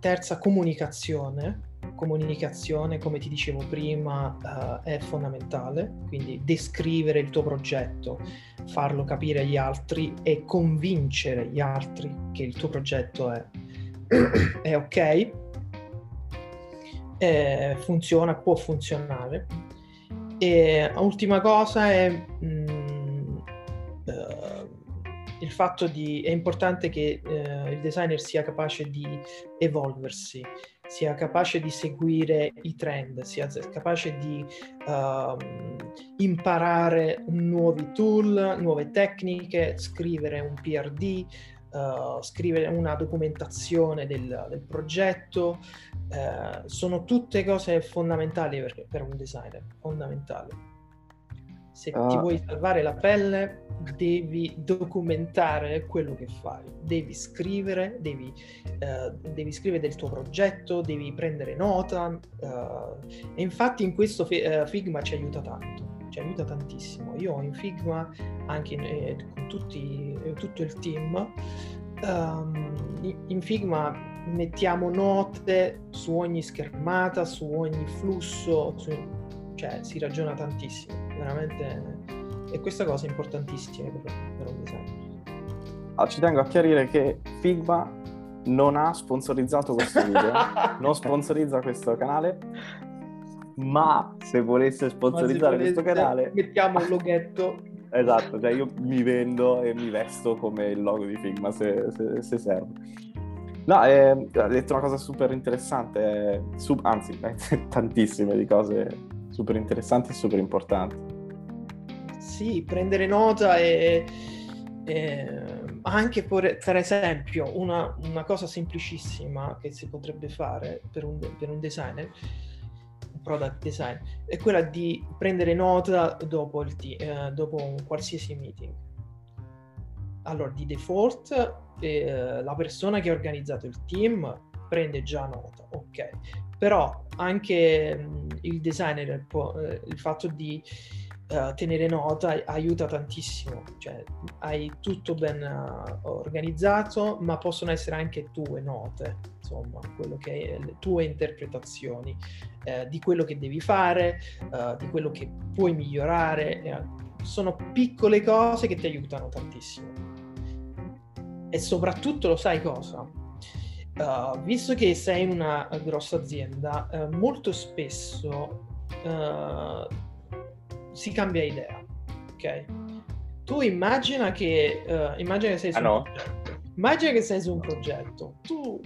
terza, comunicazione comunicazione, come ti dicevo prima, uh, è fondamentale, quindi descrivere il tuo progetto, farlo capire agli altri e convincere gli altri che il tuo progetto è, è ok, eh, funziona, può funzionare. E ultima cosa è mh, mm, il fatto di è importante che uh, il designer sia capace di evolversi sia capace di seguire i trend, sia capace di uh, imparare nuovi tool, nuove tecniche, scrivere un PRD, uh, scrivere una documentazione del, del progetto. Uh, sono tutte cose fondamentali per, per un designer, fondamentali se uh, ti vuoi salvare la pelle, devi documentare quello che fai, devi scrivere, devi, uh, devi scrivere del tuo progetto, devi prendere nota. Uh, e infatti in questo Figma ci aiuta tanto, ci aiuta tantissimo. Io in Figma, anche eh, con tutti, tutto il team, um, in Figma mettiamo note su ogni schermata, su ogni flusso, su, cioè si ragiona tantissimo veramente e questa cosa è importantissima per, per un designer. Ah, ci tengo a chiarire che Figma non ha sponsorizzato questo video, non sponsorizza questo canale, ma se volesse sponsorizzare se volesse, questo canale... Mettiamo un loghetto. esatto, cioè io mi vendo e mi vesto come il logo di Figma se, se, se serve. No, eh, ha detto una cosa super interessante, eh, sub, anzi, tantissime di cose super interessanti e super importanti. Sì, prendere nota e, e anche per, per esempio una, una, cosa semplicissima che si potrebbe fare per un, per un designer product design è quella di prendere nota dopo, il eh, dopo un qualsiasi meeting allora di default eh, la persona che ha organizzato il team prende già nota ok però anche il designer, eh, il fatto di uh, tenere nota aiuta tantissimo, cioè hai tutto ben uh, organizzato, ma possono essere anche tue note, insomma, quello che è, le tue interpretazioni eh, di quello che devi fare, uh, di quello che puoi migliorare, eh, sono piccole cose che ti aiutano tantissimo. E soprattutto lo sai cosa? Uh, visto che sei in una grossa azienda, uh, molto spesso uh, si cambia idea, ok? Tu immagina che, immagina che sei su ah, no? immagina che sei su un progetto, tu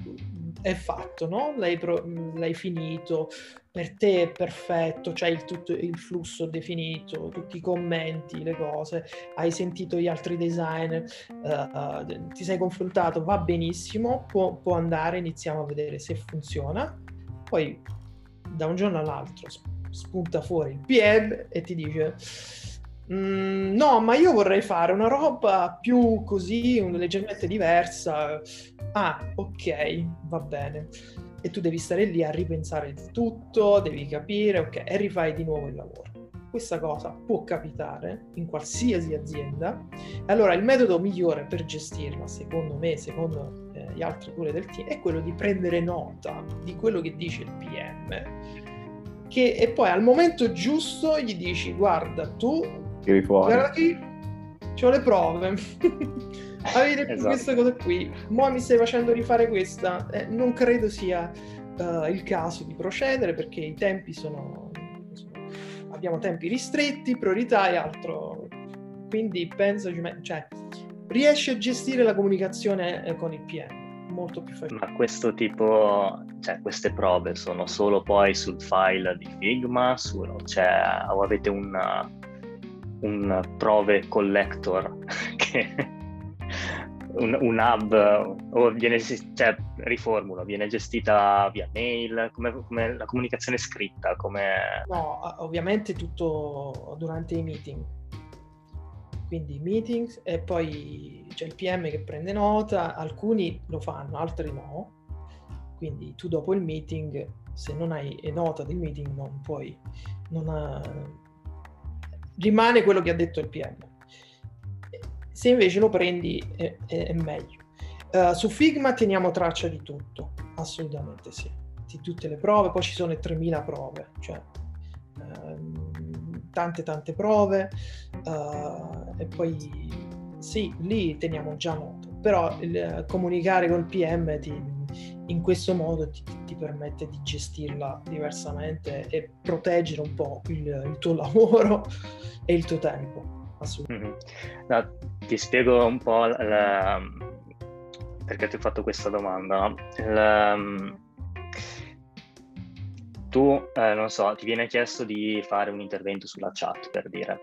è fatto, no? L'hai, pro- l'hai finito, per te è perfetto, c'hai il, tutto, il flusso definito, tutti i commenti, le cose, hai sentito gli altri designer, uh, uh, ti sei confrontato, va benissimo, può, può, andare, iniziamo a vedere se funziona, poi da un giorno all'altro spunta fuori il PM e ti dice Mm, no, ma io vorrei fare una roba più così, leggermente diversa. Ah, ok, va bene. E tu devi stare lì a ripensare il tutto, devi capire, ok, e rifai di nuovo il lavoro. Questa cosa può capitare in qualsiasi azienda. Allora, il metodo migliore per gestirla, secondo me, secondo eh, gli altri pure del team, è quello di prendere nota di quello che dice il PM, che, e poi al momento giusto gli dici guarda tu, Tiri fuori. guarda qui, ho le prove. Avete Esatto. questa cosa qui, mo mi stai facendo rifare questa, Eh, non credo sia eh, il caso di procedere perché i tempi sono, sono- abbiamo tempi ristretti, priorità e altro, quindi penso, cioè, riesci a gestire la comunicazione eh, con il PM molto più facile. Ma questo tipo, cioè queste prove sono solo poi sul file di Figma, su, cioè, o avete un, un prove collector che un, un hub o viene cioè, riformulo, viene gestita via mail, come, come la comunicazione scritta, come No, ovviamente tutto durante i meeting. Quindi meetings e poi c'è il PM che prende nota, alcuni lo fanno, altri no. Quindi tu dopo il meeting, se non hai nota del meeting, non puoi, non ha- rimane quello che ha detto il PM. Se invece lo prendi è, è- meglio. Eh, su Figma teniamo traccia di tutto, assolutamente sì, di tutte le prove, poi ci sono le 3000 prove, cioè ehm, tante tante prove eh, e poi sì, lì teniamo già nota, però il, comunicare col PM ti- in questo modo ti, ti permette di gestirla diversamente e proteggere un po' il, il tuo lavoro e il tuo tempo. Assolutamente. Mhm. No, ti spiego un po' la- perché ti ho fatto questa domanda. La- tu, eh, non so, ti viene chiesto di fare un intervento sulla chat, per dire.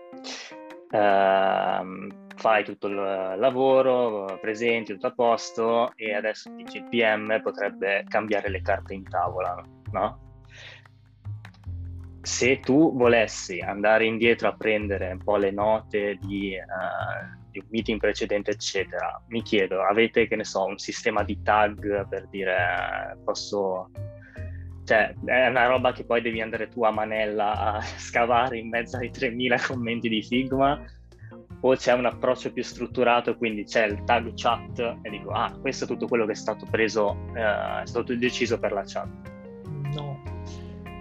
Ehm, fai tutto il lavoro, presenti tutto a posto e adesso dici il PM potrebbe cambiare le carte in tavola, no? se tu volessi andare indietro a prendere un po' le note di, eh, di un meeting precedente, eccetera, mi chiedo, avete, che ne so, un sistema di tag per dire eh, posso... Cioè, è una roba che poi devi andare tu a manella a scavare in mezzo ai 3000 commenti di Figma o c'è un approccio più strutturato, quindi c'è il tag chat e dico, ah, questo è tutto quello che è stato preso, eh, è stato deciso per la chat. No,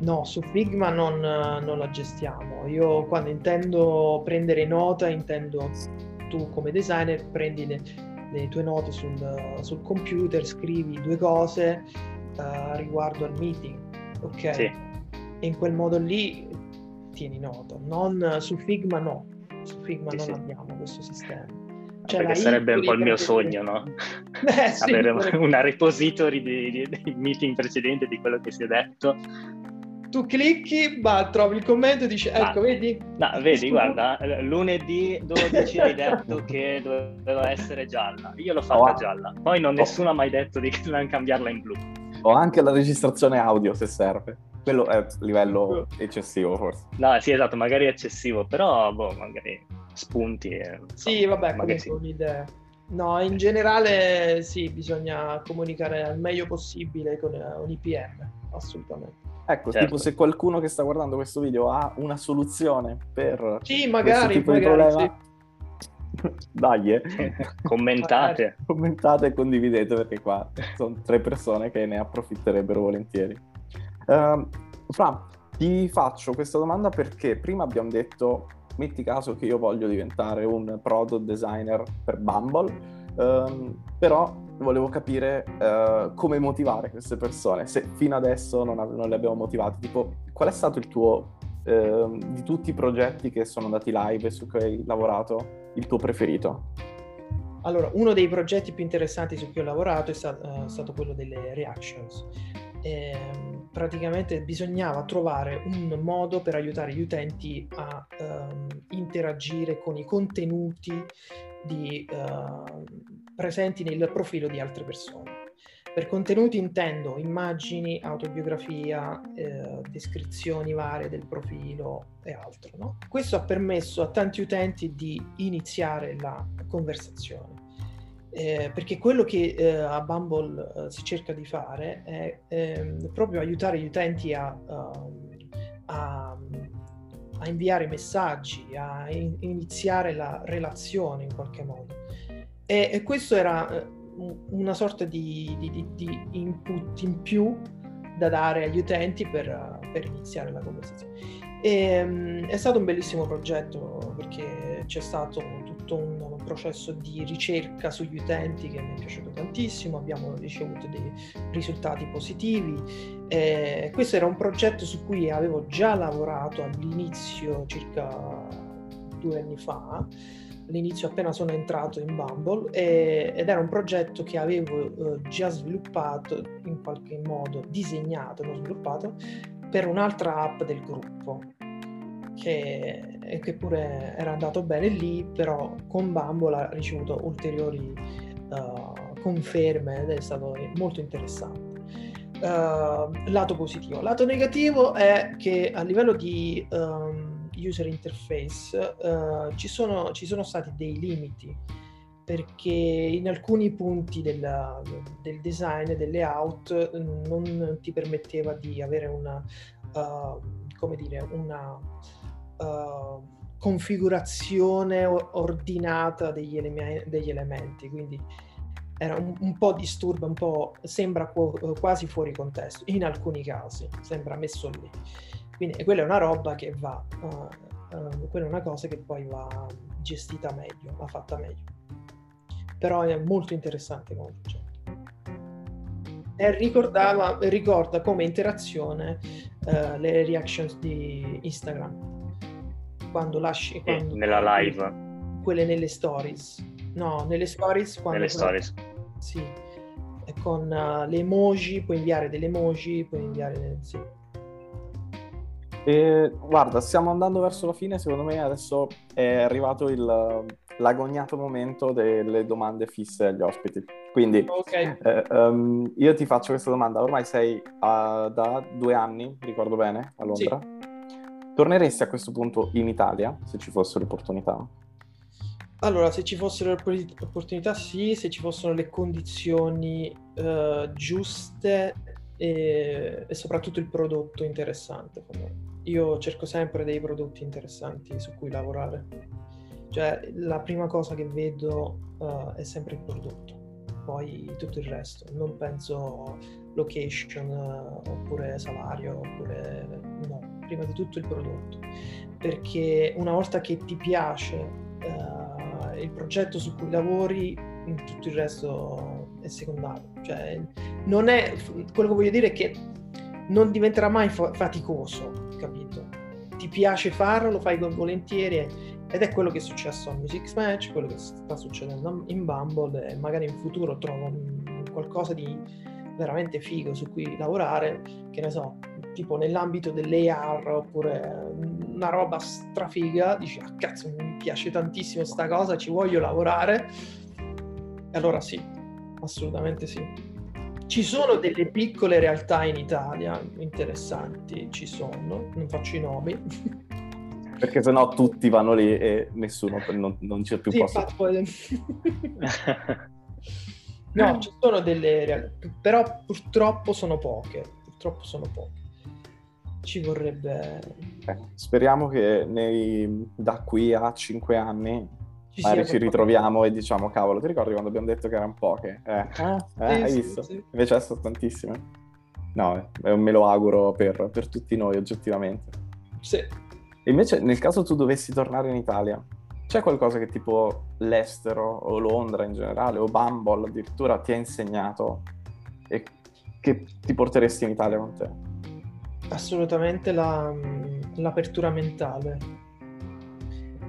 no, su Figma non, non la gestiamo. Io quando intendo prendere nota, intendo tu come designer prendi le, le tue note sul, sul computer, scrivi due cose eh, riguardo al meeting, ok? Sì. E in quel modo lì tieni nota. Non, su Figma no, su Figma Sì, non sì. abbiamo questo sistema. Perché la sarebbe un po' il mio sogno, no? Eh, sì, Avere pure- una repository di- di- dei meeting precedenti di quello che si è detto. tu clicchi, ma trovi il commento e dici, Ah. ecco, vedi? No, vedi, guarda, lunedì 12 hai detto che doveva essere gialla. Io l'ho fatta Oh. gialla. Poi non, Oh. nessuno ha mai detto di non cambiarla in blu. Ho anche la registrazione audio se serve. Quello è livello eccessivo forse. No, sì, esatto, magari eccessivo, però boh, magari spunti. e, insomma, Sì, vabbè, magari sì. un'idea. No, in generale sì, bisogna comunicare al meglio possibile con eh, un IPM, assolutamente. Ecco, Certo. tipo se qualcuno che sta guardando questo video ha una soluzione per Sì, questo magari, tipo di magari, problema, dai, eh. Commentate. commentate e condividete perché qua sono tre persone che ne approfitterebbero volentieri. Ehm, Fra, ti faccio questa domanda perché prima abbiamo detto, metti caso che io voglio diventare un product designer per Bumble, ehm, però volevo capire eh, come motivare queste persone, se fino adesso non, ave- non le abbiamo motivate, tipo qual è stato il tuo, ehm, di tutti i progetti che sono andati live e su cui hai lavorato, il tuo preferito? Allora, uno dei progetti più interessanti su cui ho lavorato è sta- eh, stato quello delle reactions. Ehm, praticamente bisognava trovare un modo per aiutare gli utenti a ehm, interagire con i contenuti di, ehm, presenti nel profilo di altre persone. Per contenuti intendo immagini, autobiografia, eh, descrizioni varie del profilo e altro. no? Questo ha permesso a tanti utenti di iniziare la conversazione. Eh, perché quello che eh, a Bumble eh, si cerca di fare è ehm, proprio aiutare gli utenti a, um, a- a inviare messaggi, a in- iniziare la relazione in qualche modo. E, e questo era, eh, una sorta di, di, di, input in più da dare agli utenti per, per iniziare la conversazione. E, um, è stato un bellissimo progetto perché c'è stato tutto un processo di ricerca sugli utenti che mi è piaciuto tantissimo, abbiamo ricevuto dei risultati positivi. Eh, questo era un progetto su cui avevo già lavorato all'inizio, circa due anni fa, all'inizio appena sono entrato in Bumble e, ed era un progetto che avevo eh, già sviluppato, in qualche modo disegnato, non sviluppato, per un'altra app del gruppo che, che pure era andato bene lì, però con Bumble ha ricevuto ulteriori uh, conferme ed è stato molto interessante. Uh, lato positivo. Lato negativo è che a livello di um, user interface uh, ci, sono, ci, sono, stati dei limiti perché in alcuni punti della, del design del layout non ti permetteva di avere una, uh, come dire, una uh, configurazione ordinata degli, eleme- degli, elementi, quindi era un, un, po' disturba, un po' sembra quasi fuori contesto, in alcuni casi sembra messo lì. Quindi quella è una roba che va, uh, quella è una cosa che poi va gestita meglio, va fatta meglio. Però è molto interessante come progetto. E ricordava, ricorda come interazione uh, le reactions di Instagram quando lasci... Quando, nella live. Quelle nelle stories. No, nelle stories. Quando nelle stories. Sì. E con uh, le emoji, puoi inviare delle emoji, puoi inviare... Sì. E, guarda, stiamo andando verso la fine, secondo me adesso è arrivato il, l'agognato momento delle domande fisse agli ospiti. Quindi okay. eh, um, io ti faccio questa domanda, ormai sei uh, da due anni, ricordo bene, a Londra? Sì. Torneresti a questo punto in Italia se ci fossero opportunità? Allora, se ci fossero le opportunità, sì, se ci fossero le condizioni uh, giuste e, e, soprattutto il prodotto interessante. Io cerco sempre dei prodotti interessanti su cui lavorare. Cioè, la prima cosa che vedo uh, è sempre il prodotto, poi tutto il resto. Non penso location uh, oppure salario oppure no prima di tutto il prodotto, perché una volta che ti piace uh, il progetto su cui lavori, tutto il resto è secondario. Cioè, non è, quello che voglio dire è che non diventerà mai fa- faticoso, capito? Ti piace farlo, lo fai volentieri ed è quello che è successo a Music Match, quello che sta succedendo in Bumble e magari in futuro trovo qualcosa di veramente figo su cui lavorare, che ne so, tipo nell'ambito dell'AR oppure una roba strafiga, dici ah cazzo mi piace tantissimo sta cosa, ci voglio lavorare, e allora sì, assolutamente sì. Ci sono delle piccole realtà in Italia interessanti, ci sono, non faccio i nomi. Perché sennò tutti vanno lì e nessuno, non, non c'è più sì, posto. Poi... no, ci sono delle realtà, però purtroppo sono poche, purtroppo sono poche ci vorrebbe... Eh, speriamo che nei, da qui a cinque anni ci, magari ci ritroviamo poco. e diciamo cavolo, ti ricordi quando abbiamo detto che erano poche? Eh, eh, sì, hai sì, visto? Sì. Invece sono tantissime. No, eh, me lo auguro per, per tutti noi oggettivamente. Sì. E invece nel caso tu dovessi tornare in Italia, c'è qualcosa che tipo l'estero o Londra in generale o Bumble addirittura ti ha insegnato e che ti porteresti in Italia con te? assolutamente la, l'apertura mentale.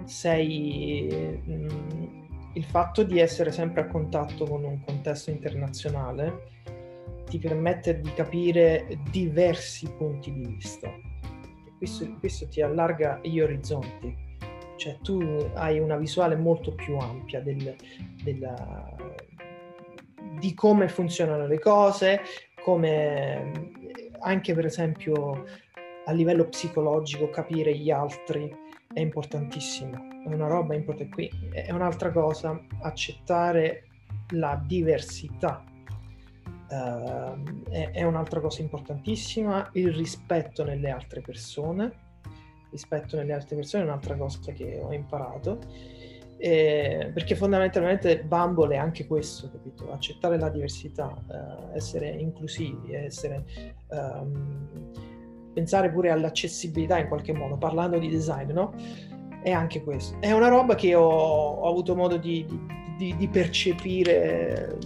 Sei mh, il fatto di essere sempre a contatto con un contesto internazionale ti permette di capire diversi punti di vista. Questo, questo ti allarga gli orizzonti, cioè tu hai una visuale molto più ampia del, della, di come funzionano le cose, come anche per esempio a livello psicologico capire gli altri è importantissimo, è una roba importante. Qui è un'altra cosa accettare la diversità. Uh, è, è, un'altra cosa importantissima, il rispetto nelle altre persone, rispetto nelle altre persone è un'altra cosa che ho imparato eh, perché fondamentalmente Bumble è anche questo, capito? Accettare la diversità, eh, essere inclusivi, essere, um, pensare pure all'accessibilità in qualche modo, parlando di design, no? È anche questo. È una roba che ho, ho avuto modo di, di, di, percepire,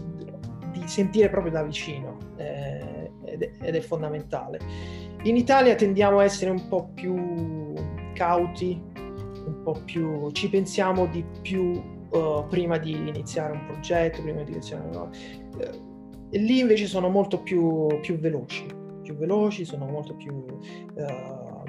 sentire proprio da vicino eh, ed, è, ed è fondamentale. In Italia tendiamo a essere un po' più cauti un po' più, ci pensiamo di più uh, prima di iniziare un progetto, prima di iniziare una... Uh, lì invece sono molto più, più veloci, più veloci, sono molto più... Uh,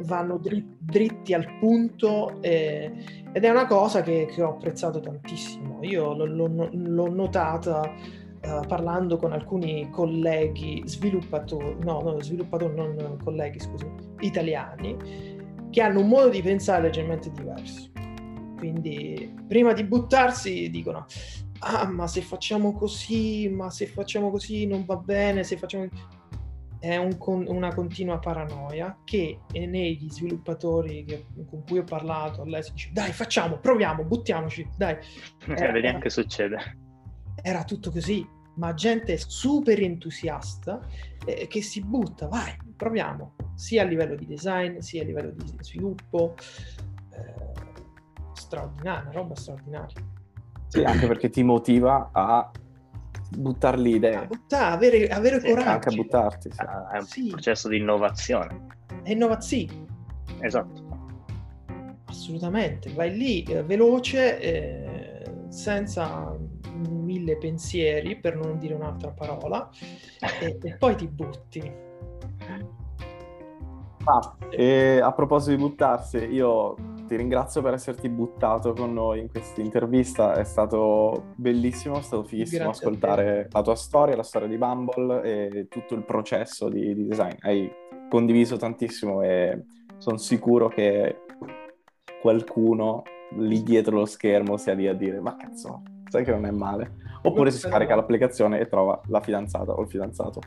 vanno dritti, dritti al punto e, ed è una cosa che, che, ho apprezzato tantissimo. Io l'ho, l'ho, l'ho notata uh, parlando con alcuni colleghi sviluppatori, no, no, sviluppatori, non colleghi, scusi, italiani, che hanno un modo di pensare leggermente diverso. Quindi prima di buttarsi dicono, ah ma se facciamo così, ma se facciamo così non va bene, se facciamo... È un con, una continua paranoia che negli sviluppatori che, con cui ho parlato all'estero dice dai facciamo, proviamo, buttiamoci, dai. Eh, vediamo che succede. Era tutto così, ma gente super entusiasta eh, che si butta, vai, proviamo, sia a livello di design, sia a livello di sviluppo. Eh, straordinaria, roba straordinaria. Sì, anche perché ti motiva a buttare le idee. Buttare, avere, avere sì, coraggio. Anche a buttarti. Sì. Ah, è un sì. processo di innovazione. È innovazione. Esatto. Assolutamente. Vai lì eh, veloce, eh, senza mille pensieri, per non dire un'altra parola, e, e poi ti butti. Ah, e a proposito di buttarsi, io ti ringrazio per esserti buttato con noi in questa intervista, è stato bellissimo, è stato fighissimo Grazie ascoltare la tua storia, la storia di Bumble e tutto il processo di, di design. Hai condiviso tantissimo e sono sicuro che qualcuno lì dietro lo schermo sia lì a dire ma cazzo, sai che non è male. Oppure si scarica l'applicazione e trova la fidanzata o il fidanzato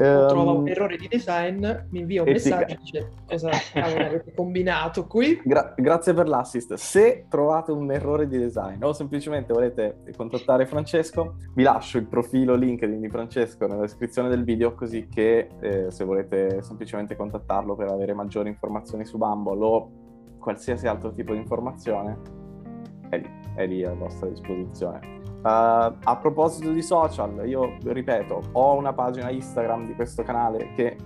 um, trova un errore di design, mi invia un messaggio e dice cosa avete combinato qui. Gra- grazie per l'assist. Se trovate un errore di design o semplicemente volete contattare Francesco, vi lascio il profilo LinkedIn di Francesco nella descrizione del video così che eh, se volete semplicemente contattarlo per avere maggiori informazioni su Bumble o qualsiasi altro tipo di informazione, è lì, è lì a vostra disposizione. Uh, a proposito di social, io ripeto, ho una pagina Instagram di questo canale che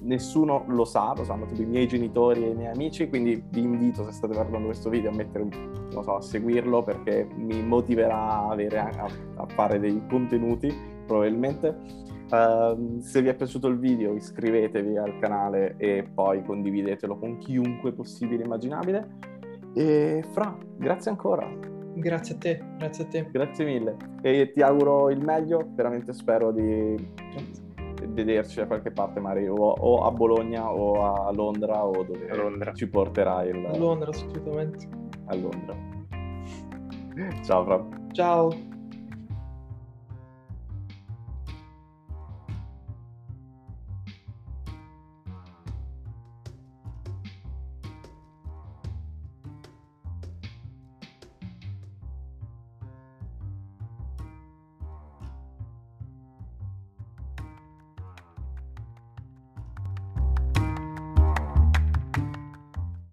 nessuno lo sa, lo sanno tutti i miei genitori e i miei amici, quindi vi invito, se state guardando questo video, a, mettere, so, a seguirlo perché mi motiverà a, avere, a, a fare dei contenuti, probabilmente. Uh, se vi è piaciuto il video iscrivetevi al canale e poi condividetelo con chiunque possibile e immaginabile. E Fra, grazie ancora. Grazie a te, grazie a te. Grazie mille e ti auguro il meglio, veramente spero di vederci da qualche parte magari o, o, a Bologna o a Londra o dove Londra. ci porterai il... A Londra assolutamente. A Londra. Ciao Fra. Ciao.